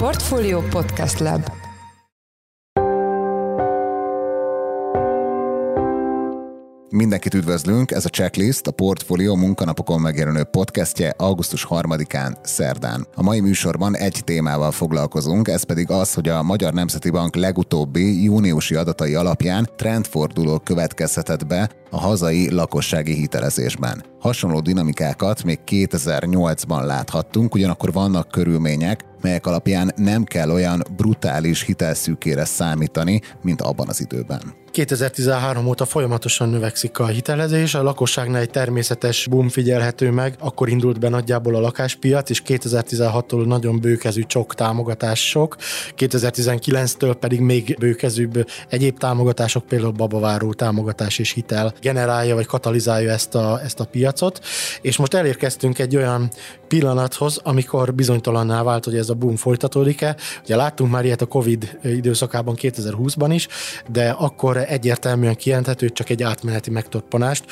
Portfolio Podcast Lab Mindenkit üdvözlünk, ez a Checklist, a Portfolio munkanapokon megjelenő podcastje augusztus 3-án, szerdán. A mai műsorban egy témával foglalkozunk, ez pedig az, hogy a Magyar Nemzeti Bank legutóbbi júniusi adatai alapján trendforduló következhetett be a hazai lakossági hitelezésben. Hasonló dinamikákat még 2008-ban láthattunk, ugyanakkor vannak körülmények, melyek alapján nem kell olyan brutális hitelszűkére számítani, mint abban az időben. 2013 óta folyamatosan növekszik a hitelezés, a lakosságnál egy természetes boom figyelhető meg, akkor indult be nagyjából a lakáspiac, és 2016-tól nagyon bőkezű csok támogatások, 2019-től pedig még bőkezűbb egyéb támogatások, például babaváró támogatás és hitel generálja vagy katalizálja ezt a, ezt a piacot, és most elérkeztünk egy olyan pillanathoz, amikor bizonytalanná vált, hogy ez a boom folytatódik-e. Ugye láttunk már ilyet a Covid időszakában 2020-ban is, de akkor egyértelműen kijelenthető, hogy csak egy átmeneti megtorpanást.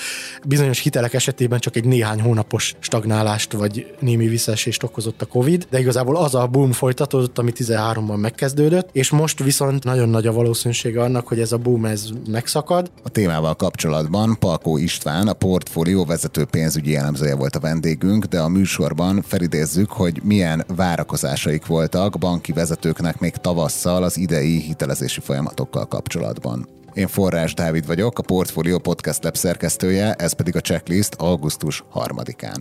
Bizonyos hitelek esetében csak egy néhány hónapos stagnálást vagy némi visszaesést okozott a Covid, de igazából az a boom folytatódott, ami 13-ban megkezdődött, és most viszont nagyon nagy a valószínűsége annak, hogy ez a boom ez megszakad. A témával kapcsolatban Palkó István, a portfólió vezető pénzügyi elemzője volt a vendégünk, de a műsorban felidézzük, hogy milyen várakozásaik voltak banki vezetőknek még tavasszal az idei hitelezési folyamatokkal kapcsolatban. Én Forrás Dávid vagyok, a Portfolio Podcast Lab szerkesztője, ez pedig a checklist augusztus 3-án.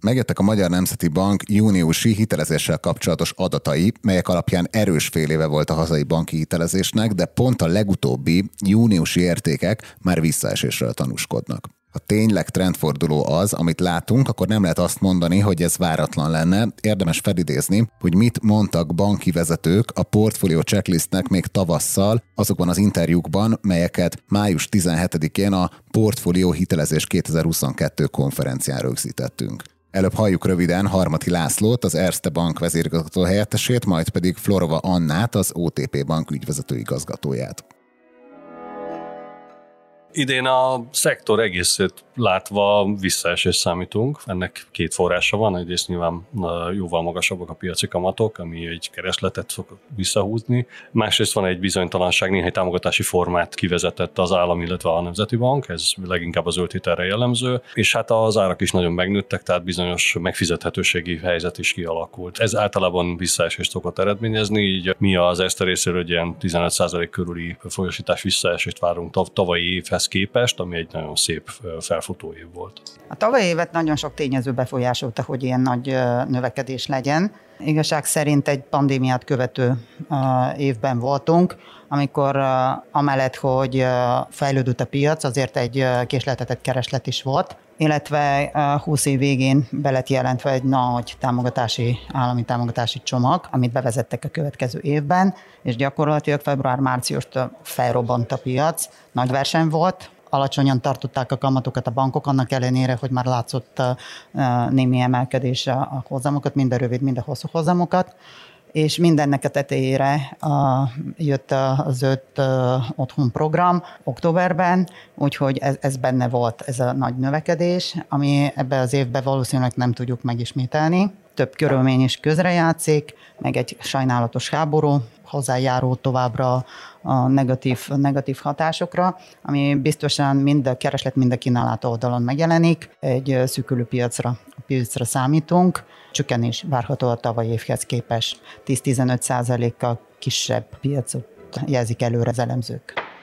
Megjöttek a Magyar Nemzeti Bank júniusi hitelezéssel kapcsolatos adatai, melyek alapján erős fél éve volt a hazai banki hitelezésnek, de pont a legutóbbi júniusi értékek már visszaesésről tanúskodnak ha tényleg trendforduló az, amit látunk, akkor nem lehet azt mondani, hogy ez váratlan lenne. Érdemes felidézni, hogy mit mondtak banki vezetők a portfólió checklistnek még tavasszal, azokban az interjúkban, melyeket május 17-én a Portfólió Hitelezés 2022 konferencián rögzítettünk. Előbb halljuk röviden Harmati Lászlót, az Erste Bank vezérigazgató helyettesét, majd pedig Florova Annát, az OTP Bank ügyvezető igazgatóját. Idén a szektor egészét látva visszaesés számítunk. Ennek két forrása van. Egyrészt nyilván jóval magasabbak a piaci kamatok, ami egy keresletet szok visszahúzni. Másrészt van egy bizonytalanság, néhány támogatási formát kivezetett az állam, illetve a Nemzeti Bank, ez leginkább az zöld jellemző, és hát az árak is nagyon megnőttek, tehát bizonyos megfizethetőségi helyzet is kialakult. Ez általában visszaesést szokott eredményezni, így mi az Eszter részéről egy ilyen 15% körüli folyosítás visszaesést várunk tavalyi évhez képest, ami egy nagyon szép fel felfutó év volt. A tavalyi évet nagyon sok tényező befolyásolta, hogy ilyen nagy növekedés legyen. Igazság szerint egy pandémiát követő évben voltunk, amikor amellett, hogy fejlődött a piac, azért egy késletetett kereslet is volt, illetve 20 év végén belet jelentve egy nagy támogatási, állami támogatási csomag, amit bevezettek a következő évben, és gyakorlatilag február-márciustól felrobbant a piac, nagy verseny volt, alacsonyan tartották a kamatokat a bankok, annak ellenére, hogy már látszott némi emelkedés a hozamokat, mind a rövid, mind a hosszú hozamokat és mindennek a tetejére uh, jött az öt otthon program októberben, úgyhogy ez, ez benne volt ez a nagy növekedés, ami ebbe az évben valószínűleg nem tudjuk megismételni. Több körülmény is közrejátszik, meg egy sajnálatos háború, hozzájárul továbbra a negatív, negatív hatásokra, ami biztosan mind a kereslet, mind a kínálat oldalon megjelenik. Egy szűkülő piacra, piacra számítunk, csökkenés várható a tavalyi évhez képest 10-15 százalékkal kisebb piacot jelzik előre az elemzők.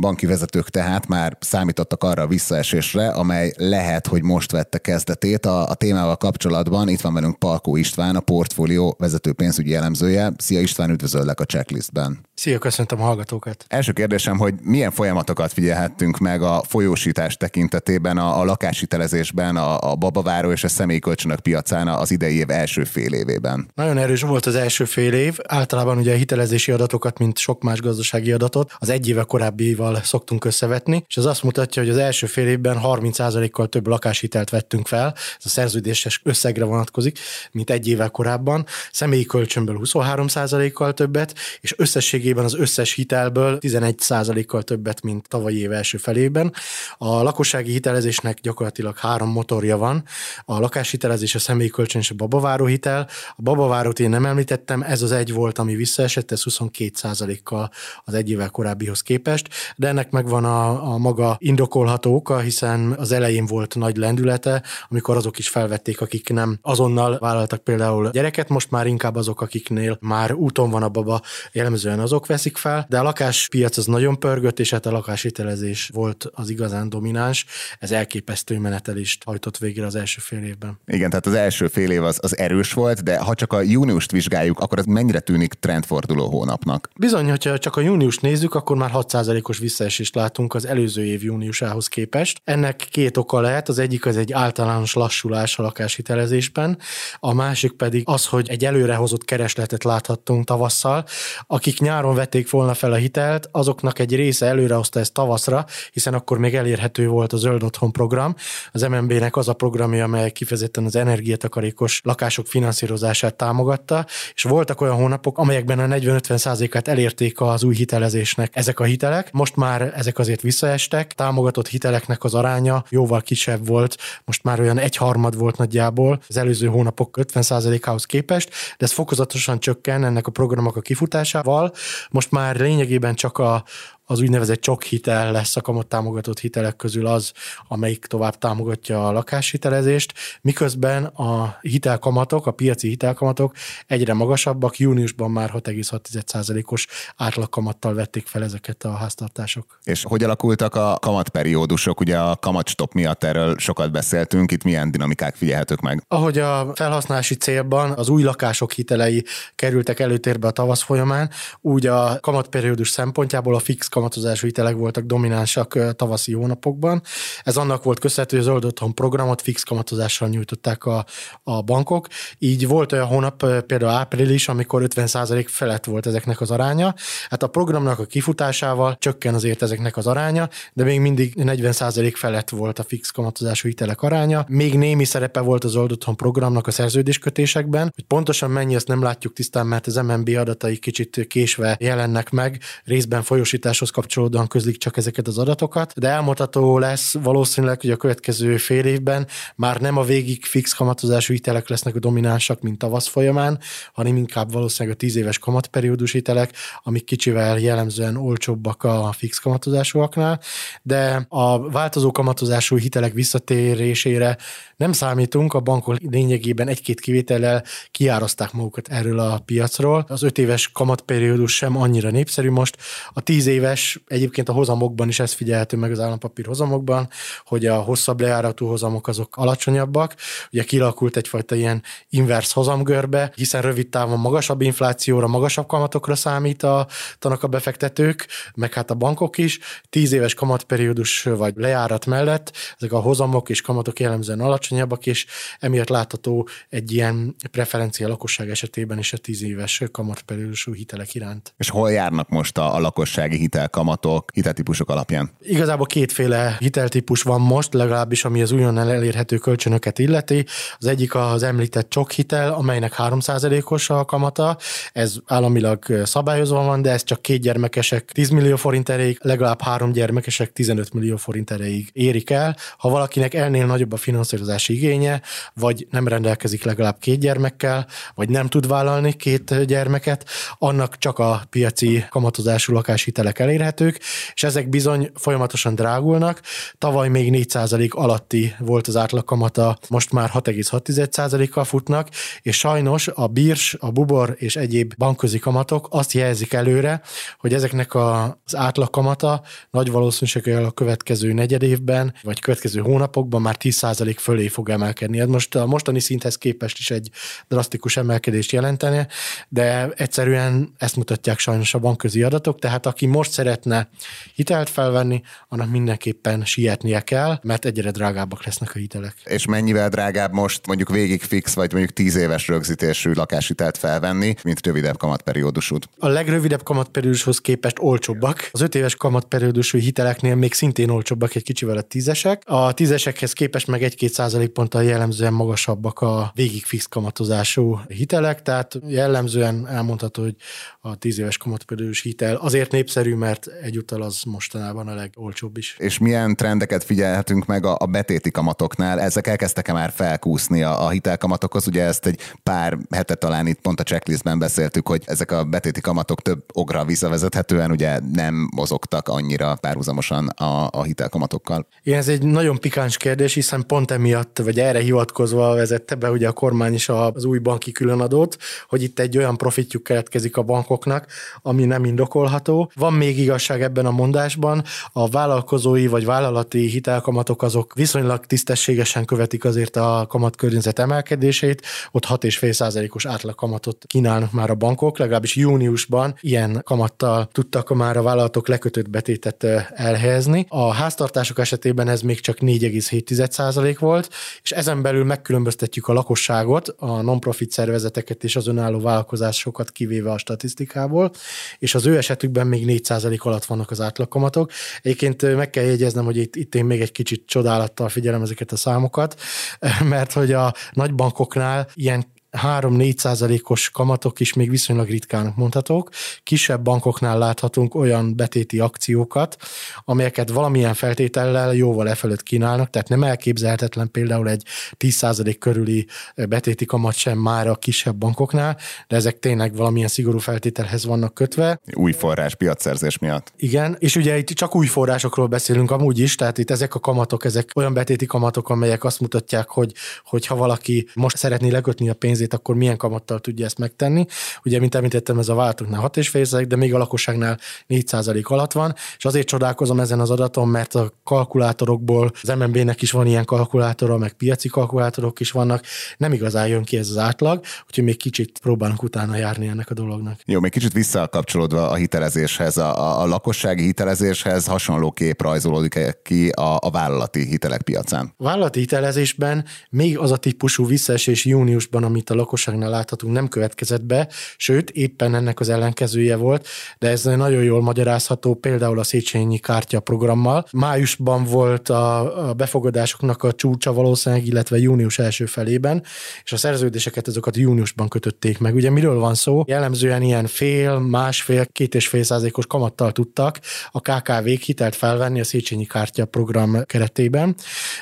Banki vezetők tehát már számítottak arra a visszaesésre, amely lehet, hogy most vette kezdetét. A, a témával kapcsolatban itt van velünk Palkó István, a portfólió vezető pénzügyi elemzője. Szia István, üdvözöllek a checklistben. Szia, köszöntöm a hallgatókat. Első kérdésem, hogy milyen folyamatokat figyelhettünk meg a folyósítás tekintetében a, a lakáshitelezésben, a, a babaváró és a személyi kölcsönök piacán az idei év első fél évében? Nagyon erős volt az első fél év. Általában ugye a hitelezési adatokat, mint sok más gazdasági adatot, az egy éve korábbi évvel szoktunk összevetni, és az azt mutatja, hogy az első fél évben 30%-kal több lakáshitelt vettünk fel, ez a szerződéses összegre vonatkozik, mint egy évvel korábban, személyi kölcsönből 23%-kal többet, és összességében lényegében az összes hitelből 11%-kal többet, mint tavalyi év első felében. A lakossági hitelezésnek gyakorlatilag három motorja van. A lakáshitelezés, a személyi kölcsön és a babaváró hitel. A babavárót én nem említettem, ez az egy volt, ami visszaesett, ez 22%-kal az egy évvel korábbihoz képest, de ennek megvan a, a maga indokolható oka, hiszen az elején volt nagy lendülete, amikor azok is felvették, akik nem azonnal vállaltak például gyereket, most már inkább azok, akiknél már úton van a baba, jellemzően azok veszik fel, de a lakáspiac az nagyon pörgött, és hát a lakáshitelezés volt az igazán domináns. Ez elképesztő menetelést hajtott végre az első fél évben. Igen, tehát az első fél év az, az erős volt, de ha csak a júniust vizsgáljuk, akkor ez mennyire tűnik trendforduló hónapnak? Bizony, hogyha csak a júniust nézzük, akkor már 6%-os visszaesést látunk az előző év júniusához képest. Ennek két oka lehet, az egyik az egy általános lassulás a lakáshitelezésben, a másik pedig az, hogy egy előrehozott keresletet láthattunk tavasszal. Akik nyáron vették volna fel a hitelt, azoknak egy része előrehozta ezt tavaszra, hiszen akkor még elérhető volt a Zöld Otthon program. Az MNB-nek az a programja, amely kifejezetten az energiatakarékos lakások finanszírozását támogatta, és voltak olyan hónapok, amelyekben a 40-50 át elérték az új hitelezésnek ezek a hitelek. Most már ezek azért visszaestek, támogatott hiteleknek az aránya jóval kisebb volt, most már olyan egyharmad volt nagyjából az előző hónapok 50%-ához képest, de ez fokozatosan csökken ennek a programok a kifutásával. Most már lényegében csak a, az úgynevezett csok hitel lesz a kamat támogatott hitelek közül az, amelyik tovább támogatja a lakáshitelezést, miközben a hitelkamatok, a piaci hitelkamatok egyre magasabbak, júniusban már 6,6%-os átlagkamattal vették fel ezeket a háztartások. És hogy alakultak a kamatperiódusok? Ugye a kamatstop miatt erről sokat beszéltünk, itt milyen dinamikák figyelhetők meg? Ahogy a felhasználási célban az új lakások hitelei kerültek előtérbe a tavasz folyamán, úgy a kamatperiódus szempontjából a fix kamatozású hitelek voltak dominánsak tavaszi hónapokban. Ez annak volt köszönhető, hogy az Old Otthon programot fix kamatozással nyújtották a, a bankok. Így volt olyan hónap, például április, amikor 50% felett volt ezeknek az aránya. Hát a programnak a kifutásával csökken azért ezeknek az aránya, de még mindig 40% felett volt a fix kamatozású hitelek aránya. Még némi szerepe volt az Old Otthon programnak a szerződéskötésekben, hogy pontosan mennyi, ezt nem látjuk tisztán, mert az MNB adatai kicsit késve jelennek meg, részben folyosításhoz piachoz kapcsolódóan közlik csak ezeket az adatokat, de elmutató lesz valószínűleg, hogy a következő fél évben már nem a végig fix kamatozású hitelek lesznek a dominánsak, mint tavasz folyamán, hanem inkább valószínűleg a 10 éves kamatperiódus hitelek, amik kicsivel jellemzően olcsóbbak a fix kamatozásúaknál, de a változó kamatozású hitelek visszatérésére nem számítunk, a bankok lényegében egy-két kivétellel kiározták magukat erről a piacról. Az öt éves kamatperiódus sem annyira népszerű most. A tíz éves, egyébként a hozamokban is ez figyelhető meg az állampapír hozamokban, hogy a hosszabb lejáratú hozamok azok alacsonyabbak. Ugye kialakult egyfajta ilyen inverse hozamgörbe, hiszen rövid távon magasabb inflációra, magasabb kamatokra számítanak a befektetők, meg hát a bankok is. Tíz éves kamatperiódus vagy lejárat mellett ezek a hozamok és kamatok jellemzően alacsonyabbak, és emiatt látható egy ilyen preferencia lakosság esetében is a tíz éves kamatperiódusú hitelek iránt. És hol járnak most a, a lakossági hitelkamatok, hiteltípusok alapján? Igazából kétféle hiteltípus van most, legalábbis ami az újonnan elérhető kölcsönöket illeti. Az egyik az említett csok hitel, amelynek 3%-os a kamata. Ez államilag szabályozva van, de ez csak két gyermekesek 10 millió forint erejéig, legalább három gyermekesek 15 millió forint erejéig érik el. Ha valakinek elnél nagyobb a finanszírozás gondozási igénye, vagy nem rendelkezik legalább két gyermekkel, vagy nem tud vállalni két gyermeket, annak csak a piaci kamatozású lakáshitelek elérhetők, és ezek bizony folyamatosan drágulnak. Tavaly még 4% alatti volt az átlagkamata, most már 6,6%-kal futnak, és sajnos a bírs, a bubor és egyéb bankközi kamatok azt jelzik előre, hogy ezeknek az átlagkamata nagy valószínűséggel a következő negyed évben, vagy következő hónapokban már 10% fölé fog emelkedni. Ez most a mostani szinthez képest is egy drasztikus emelkedést jelentene, de egyszerűen ezt mutatják sajnos a bankközi adatok, tehát aki most szeretne hitelt felvenni, annak mindenképpen sietnie kell, mert egyre drágábbak lesznek a hitelek. És mennyivel drágább most mondjuk végig fix, vagy mondjuk 10 éves rögzítésű lakáshitelt felvenni, mint rövidebb kamatperiódusút? A legrövidebb kamatperiódushoz képest olcsóbbak. Az 5 éves kamatperiódusú hiteleknél még szintén olcsóbbak egy kicsivel a tízesek. A tízesekhez képest meg 1-2 százalékponttal jellemzően magasabbak a végig fix kamatozású hitelek, tehát jellemzően elmondható, hogy a 10 éves kamatperiódus hitel azért népszerű, mert egyúttal az mostanában a legolcsóbb is. És milyen trendeket figyelhetünk meg a, a betéti kamatoknál? Ezek elkezdtek-e már felkúszni a, a hitelkamatokhoz? Ugye ezt egy pár hete talán itt pont a checklistben beszéltük, hogy ezek a betéti kamatok több ogra visszavezethetően ugye nem mozogtak annyira párhuzamosan a, a hitelkamatokkal. Igen, ez egy nagyon pikáns kérdés, hiszen pont emiatt, vagy erre hivatkozva vezette be ugye a kormány is az új banki különadót, hogy itt egy olyan profitjuk keletkezik a bankoknak, ami nem indokolható. Van még igazság ebben a mondásban, a vállalkozói vagy vállalati hitelkamatok azok viszonylag tisztességesen követik azért a kamatkörnyezet emelkedését, ott 6,5%-os átlagkamatot kínálnak már a bankok, legalábbis júniusban ilyen kamattal tudtak már a vállalatok lekötött betétet elhelyezni. A háztartások esetében ez még csak 4,7% volt, és ezen belül megkülönböztetjük a lakosságot, a non-profit szervezeteket és az önálló vállalkozásokat kivéve a statisztikából, és az ő esetükben még 4% alatt vannak az átlagkamatok. Egyébként meg kell jegyeznem, hogy itt, itt én még egy kicsit csodálattal figyelem ezeket a számokat, mert hogy a nagybankoknál ilyen 3-4 százalékos kamatok is még viszonylag ritkának mondhatók. Kisebb bankoknál láthatunk olyan betéti akciókat, amelyeket valamilyen feltétellel jóval lefelőtt kínálnak, tehát nem elképzelhetetlen például egy 10 százalék körüli betéti kamat sem már a kisebb bankoknál, de ezek tényleg valamilyen szigorú feltételhez vannak kötve. Új forrás piacszerzés miatt. Igen, és ugye itt csak új forrásokról beszélünk amúgy is, tehát itt ezek a kamatok, ezek olyan betéti kamatok, amelyek azt mutatják, hogy, hogy ha valaki most szeretné lekötni a pénzét, pénzét, akkor milyen kamattal tudja ezt megtenni. Ugye, mint említettem, ez a vállalatoknál 6,5 de még a lakosságnál 4% alatt van, és azért csodálkozom ezen az adaton, mert a kalkulátorokból az MNB-nek is van ilyen kalkulátora, meg piaci kalkulátorok is vannak, nem igazán jön ki ez az átlag, úgyhogy még kicsit próbálunk utána járni ennek a dolognak. Jó, még kicsit visszakapcsolódva a hitelezéshez, a, a, a lakossági hitelezéshez hasonló kép rajzolódik ki a, a vállalati hitelek piacán. A vállalati hitelezésben még az a típusú visszaesés júniusban, amit a lakosságnál láthatunk, nem következett be, sőt, éppen ennek az ellenkezője volt, de ez nagyon jól magyarázható például a Széchenyi kártya programmal. Májusban volt a, a befogadásoknak a csúcsa valószínűleg, illetve június első felében, és a szerződéseket azokat júniusban kötötték meg. Ugye miről van szó? Jellemzően ilyen fél, másfél, két és fél százalékos kamattal tudtak a KKV-k hitelt felvenni a Széchenyi kártya program keretében,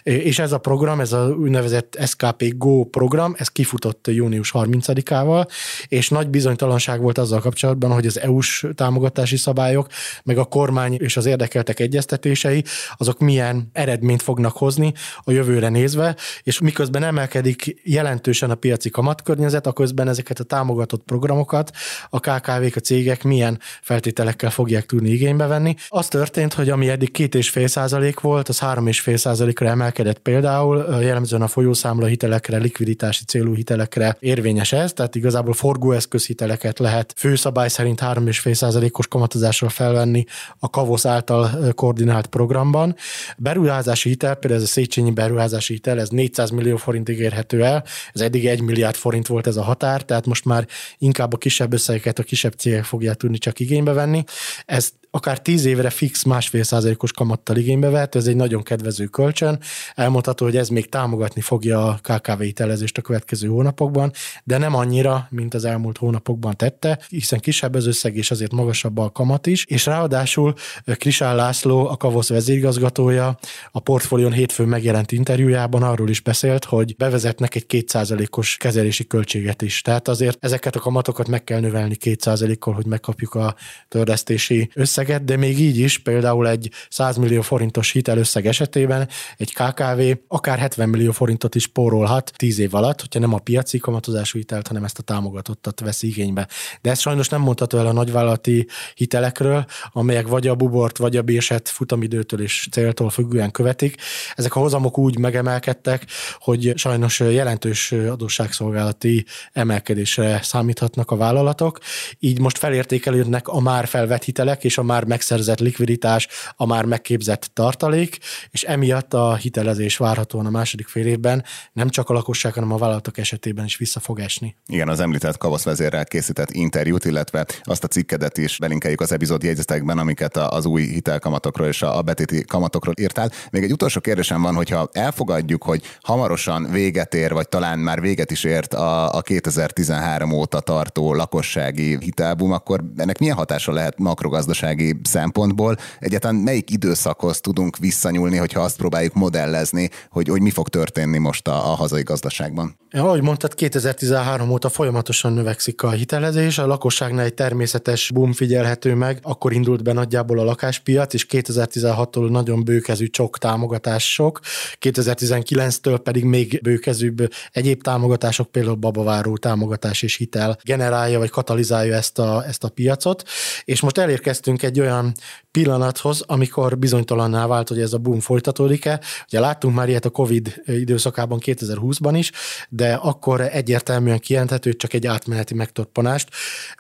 és ez a program, ez a úgynevezett SKP Go program, ez kifutott június 30-ával, és nagy bizonytalanság volt azzal kapcsolatban, hogy az EU-s támogatási szabályok, meg a kormány és az érdekeltek egyeztetései, azok milyen eredményt fognak hozni a jövőre nézve, és miközben emelkedik jelentősen a piaci kamatkörnyezet, közben ezeket a támogatott programokat a KKV-k, a cégek milyen feltételekkel fogják tudni igénybe venni. Az történt, hogy ami eddig két és fél százalék volt, az három és fél százalékra emelkedett például, jellemzően a folyószámla hitelekre, likviditási célú hitelekre érvényes ez, tehát igazából forgóeszközhiteleket lehet főszabály szerint 3,5%-os kamatozással felvenni a Kavosz által koordinált programban. Beruházási hitel, például ez a Széchenyi beruházási hitel, ez 400 millió forintig érhető el, ez eddig 1 milliárd forint volt ez a határ, tehát most már inkább a kisebb összegeket a kisebb cégek fogják tudni csak igénybe venni. Ez akár tíz évre fix másfél százalékos kamattal igénybe vett, ez egy nagyon kedvező kölcsön. Elmondható, hogy ez még támogatni fogja a KKV hitelezést a következő hónapokban, de nem annyira, mint az elmúlt hónapokban tette, hiszen kisebb az összeg és azért magasabb a kamat is, és ráadásul Krisán László, a Kavosz vezérigazgatója a portfólión hétfőn megjelent interjújában arról is beszélt, hogy bevezetnek egy kétszázalékos kezelési költséget is. Tehát azért ezeket a kamatokat meg kell növelni kétszázalékkal, hogy megkapjuk a törlesztési összeget összeget, de még így is például egy 100 millió forintos hitelösszeg esetében egy KKV akár 70 millió forintot is pórolhat 10 év alatt, hogyha nem a piaci kamatozású hitelt, hanem ezt a támogatottat vesz igénybe. De ez sajnos nem mondható el a nagyvállalati hitelekről, amelyek vagy a bubort, vagy a bérset futamidőtől és céltól függően követik. Ezek a hozamok úgy megemelkedtek, hogy sajnos jelentős adósságszolgálati emelkedésre számíthatnak a vállalatok. Így most felértékelődnek a már felvett hitelek és a már már megszerzett likviditás, a már megképzett tartalék, és emiatt a hitelezés várhatóan a második fél évben nem csak a lakosság, hanem a vállalatok esetében is vissza fog esni. Igen, az említett kavaszvezérrel készített interjút, illetve azt a cikkedet is belinkeljük az epizód jegyzetekben, amiket az új hitelkamatokról és a betéti kamatokról írtál. Még egy utolsó kérdésem van, hogyha elfogadjuk, hogy hamarosan véget ér, vagy talán már véget is ért a, a 2013 óta tartó lakossági hitelbum, akkor ennek milyen hatása lehet makrogazdasági szempontból? Egyáltalán melyik időszakhoz tudunk visszanyúlni, hogyha azt próbáljuk modellezni, hogy, hogy mi fog történni most a, a hazai gazdaságban? Ahogy mondtad, 2013 óta folyamatosan növekszik a hitelezés, a lakosságnál egy természetes boom figyelhető meg, akkor indult be nagyjából a lakáspiac, és 2016-tól nagyon bőkezű csok támogatások, 2019-től pedig még bőkezűbb egyéb támogatások, például babaváró támogatás és hitel generálja vagy katalizálja ezt a, ezt a piacot, és most elérkeztünk egy olyan pillanathoz, amikor bizonytalanná vált, hogy ez a boom folytatódik-e. Ugye láttunk már ilyet a Covid időszakában 2020-ban is, de akkor egyértelműen kijelenthető, hogy csak egy átmeneti megtorpanást.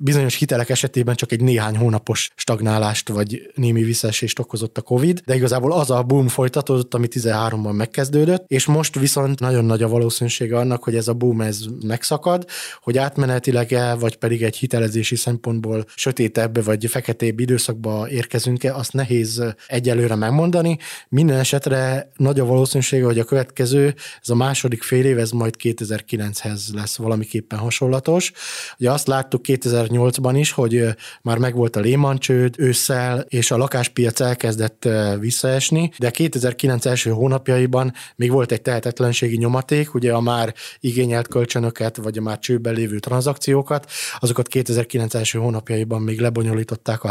Bizonyos hitelek esetében csak egy néhány hónapos stagnálást vagy némi visszaesést okozott a Covid, de igazából az a boom folytatódott, ami 13-ban megkezdődött, és most viszont nagyon nagy a valószínűsége annak, hogy ez a boom ez megszakad, hogy átmenetileg el, vagy pedig egy hitelezési szempontból sötétebb vagy feketébb időszakba érkezünk -e, azt nehéz egyelőre megmondani. Minden esetre nagy a valószínűsége, hogy a következő, ez a második fél év, ez majd 2009-hez lesz valamiképpen hasonlatos. Ugye azt láttuk 2008-ban is, hogy már megvolt a Lehman csőd ősszel, és a lakáspiac elkezdett visszaesni, de 2009 első hónapjaiban még volt egy tehetetlenségi nyomaték, ugye a már igényelt kölcsönöket, vagy a már csőben lévő tranzakciókat, azokat 2009 első hónapjaiban még lebonyolították a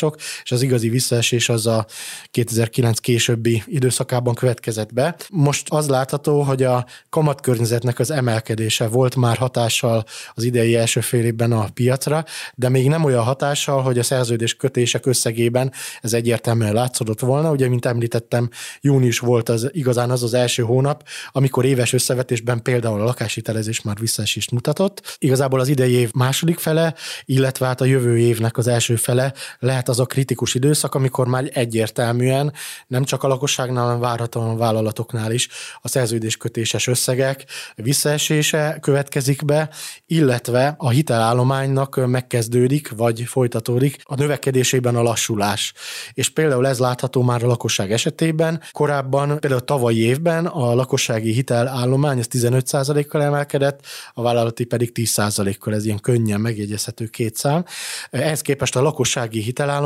háztartások, és az igazi visszaesés az a 2009 későbbi időszakában következett be. Most az látható, hogy a kamatkörnyezetnek az emelkedése volt már hatással az idei első fél évben a piacra, de még nem olyan hatással, hogy a szerződés kötések összegében ez egyértelműen látszódott volna. Ugye, mint említettem, június volt az igazán az az első hónap, amikor éves összevetésben például a lakáshitelezés már visszaesést mutatott. Igazából az idei év második fele, illetve hát a jövő évnek az első fele lehet az a kritikus időszak, amikor már egyértelműen nem csak a lakosságnál, hanem várhatóan a vállalatoknál is a szerződéskötéses összegek visszaesése következik be, illetve a hitelállománynak megkezdődik, vagy folytatódik a növekedésében a lassulás. És például ez látható már a lakosság esetében. Korábban, például tavalyi évben a lakossági hitelállomány az 15%-kal emelkedett, a vállalati pedig 10%-kal, ez ilyen könnyen megjegyezhető két szám. Ehhez képest a lakossági hitelállomány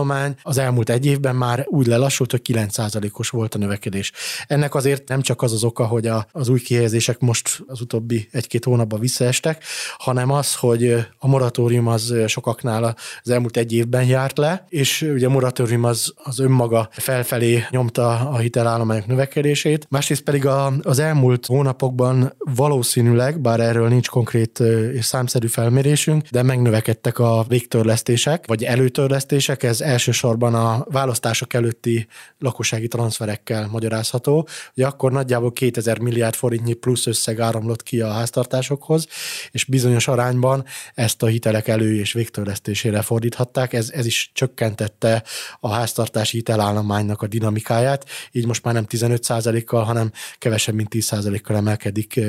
az elmúlt egy évben már úgy lelassult, hogy 9%-os volt a növekedés. Ennek azért nem csak az az oka, hogy a, az új kihelyezések most az utóbbi egy-két hónapban visszaestek, hanem az, hogy a moratórium az sokaknál az elmúlt egy évben járt le, és ugye a moratórium az, az önmaga felfelé nyomta a hitelállományok növekedését, másrészt pedig a, az elmúlt hónapokban valószínűleg, bár erről nincs konkrét és számszerű felmérésünk, de megnövekedtek a végtörlesztések, vagy előtörlesztések, ez elsősorban a választások előtti lakossági transferekkel magyarázható, hogy akkor nagyjából 2000 milliárd forintnyi plusz összeg áramlott ki a háztartásokhoz, és bizonyos arányban ezt a hitelek elő- és végtörlesztésére fordíthatták. Ez, ez is csökkentette a háztartási hitelállománynak a dinamikáját, így most már nem 15%-kal, hanem kevesebb, mint 10%-kal emelkedik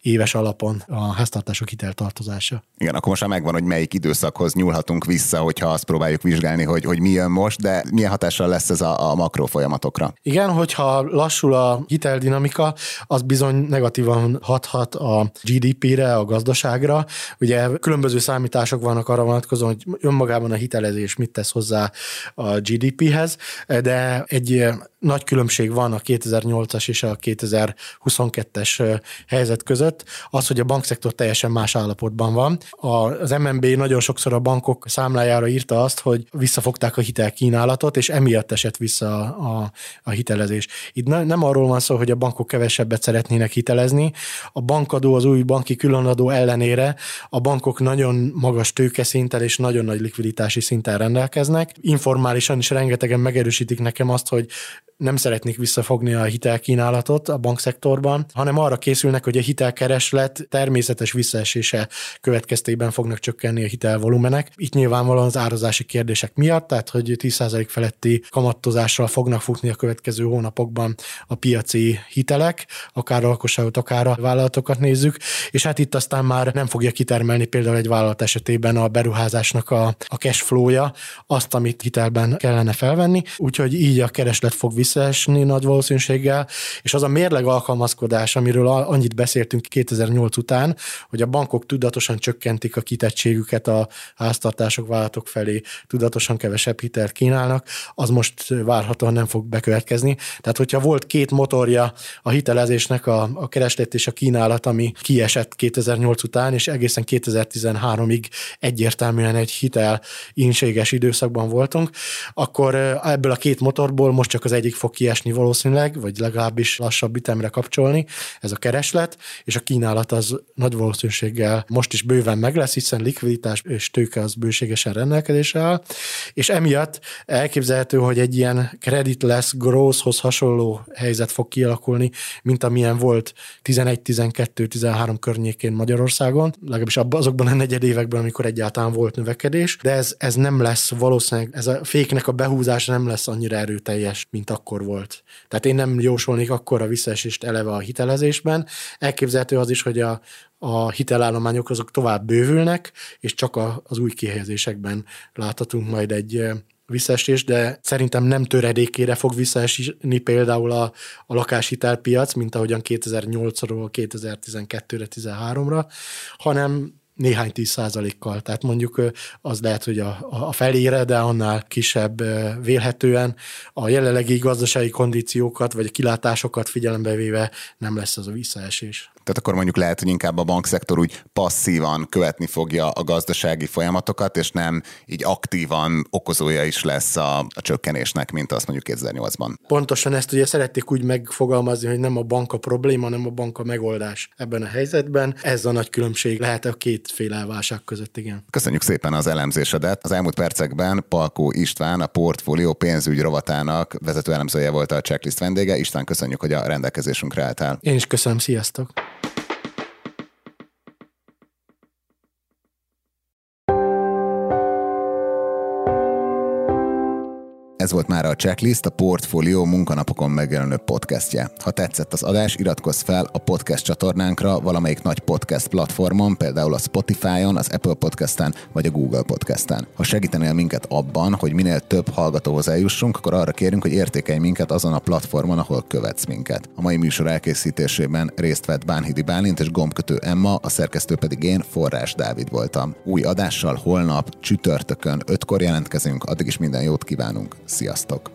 éves alapon a háztartások hiteltartozása. Igen, akkor most már megvan, hogy melyik időszakhoz nyúlhatunk vissza, hogyha azt próbáljuk vizsgálni, hogy, hogy mi jön most, de milyen hatással lesz ez a, a makro folyamatokra? Igen, hogyha lassul a hiteldinamika, az bizony negatívan hathat a GDP-re, a gazdaságra. Ugye különböző számítások vannak arra vonatkozóan, hogy önmagában a hitelezés mit tesz hozzá a GDP-hez, de egy nagy különbség van a 2008-as és a 2022-es helyzet között, az, hogy a bankszektor teljesen más állapotban van. Az MNB nagyon sokszor a bankok számlájára írta azt, hogy visszafogták a hitelkínálatot, és emiatt esett vissza a, a hitelezés. Itt ne, nem arról van szó, hogy a bankok kevesebbet szeretnének hitelezni. A bankadó, az új banki különadó ellenére a bankok nagyon magas tőkeszinten és nagyon nagy likviditási szinten rendelkeznek. Informálisan is rengetegen megerősítik nekem azt, hogy nem szeretnék visszafogni a hitelkínálatot a bankszektorban, hanem arra készülnek, hogy a hitelkereslet természetes visszaesése következtében fognak csökkenni a hitelvolumenek. Itt nyilvánvalóan az árazási kérdések miatt, tehát hogy 10% feletti kamattozással fognak futni a következő hónapokban a piaci hitelek, akár a lakosságot, akár a vállalatokat nézzük, és hát itt aztán már nem fogja kitermelni például egy vállalat esetében a beruházásnak a, a cash flow-ja, azt, amit hitelben kellene felvenni, úgyhogy így a kereslet fog visszaesni nagy valószínűséggel, és az a mérleg alkalmazkodás, amiről annyit beszéltünk 2008 után, hogy a bankok tudatosan csökkentik a kitettségüket a háztartások, vállalatok felé, tudatosan kevesebb hitelt kínálnak, az most várhatóan nem fog bekövetkezni. Tehát, hogyha volt két motorja a hitelezésnek, a, a kereslet és a kínálat, ami kiesett 2008 után, és egészen 2013-ig egyértelműen egy hitel inséges időszakban voltunk, akkor ebből a két motorból most csak az egyik fog kiesni valószínűleg, vagy legalábbis lassabb ütemre kapcsolni, ez a kereslet, és a kínálat az nagy valószínűséggel most is bőven meg lesz, hiszen likviditás és tőke az bőségesen rendelkezésre áll, és emiatt elképzelhető, hogy egy ilyen kreditless growthhoz hasonló helyzet fog kialakulni, mint amilyen volt 11, 12, 13 környékén Magyarországon, legalábbis azokban a negyed években, amikor egyáltalán volt növekedés, de ez, ez nem lesz valószínűleg, ez a féknek a behúzása nem lesz annyira erőteljes, mint akkor volt. Tehát én nem jósolnék akkor a visszaesést eleve a hitelezésben. Elképzelhető az is, hogy a, a hitelállományok azok tovább bővülnek, és csak a, az új kihelyezésekben láthatunk majd egy visszaesés, de szerintem nem töredékére fog visszaesni például a, a lakáshitelpiac, mint ahogyan 2008-ról 2012-re, 13-ra, hanem néhány tíz százalékkal. Tehát mondjuk az lehet, hogy a, a felére, de annál kisebb vélhetően a jelenlegi gazdasági kondíciókat vagy a kilátásokat figyelembe véve nem lesz az a visszaesés. Tehát akkor mondjuk lehet, hogy inkább a bankszektor úgy passzívan követni fogja a gazdasági folyamatokat, és nem így aktívan okozója is lesz a, a csökkenésnek, mint azt mondjuk 2008-ban. Pontosan ezt ugye szerették úgy megfogalmazni, hogy nem a bank a probléma, hanem a bank a megoldás ebben a helyzetben. Ez a nagy különbség lehet a kétféle válság között, igen. Köszönjük szépen az elemzésedet. Az elmúlt percekben Palkó István, a portfólió pénzügy rovatának vezető elemzője volt a checklist vendége. István, köszönjük, hogy a rendelkezésünkre álltál. Én is köszönöm, sziasztok! Ez volt már a Checklist, a Portfolio munkanapokon megjelenő podcastje. Ha tetszett az adás, iratkozz fel a podcast csatornánkra valamelyik nagy podcast platformon, például a Spotify-on, az Apple Podcast-en vagy a Google Podcast-en. Ha segítenél minket abban, hogy minél több hallgatóhoz eljussunk, akkor arra kérünk, hogy értékelj minket azon a platformon, ahol követsz minket. A mai műsor elkészítésében részt vett Bánhidi Bálint és gombkötő Emma, a szerkesztő pedig én, Forrás Dávid voltam. Új adással holnap csütörtökön 5-kor jelentkezünk, addig is minden jót kívánunk. Sziasztok!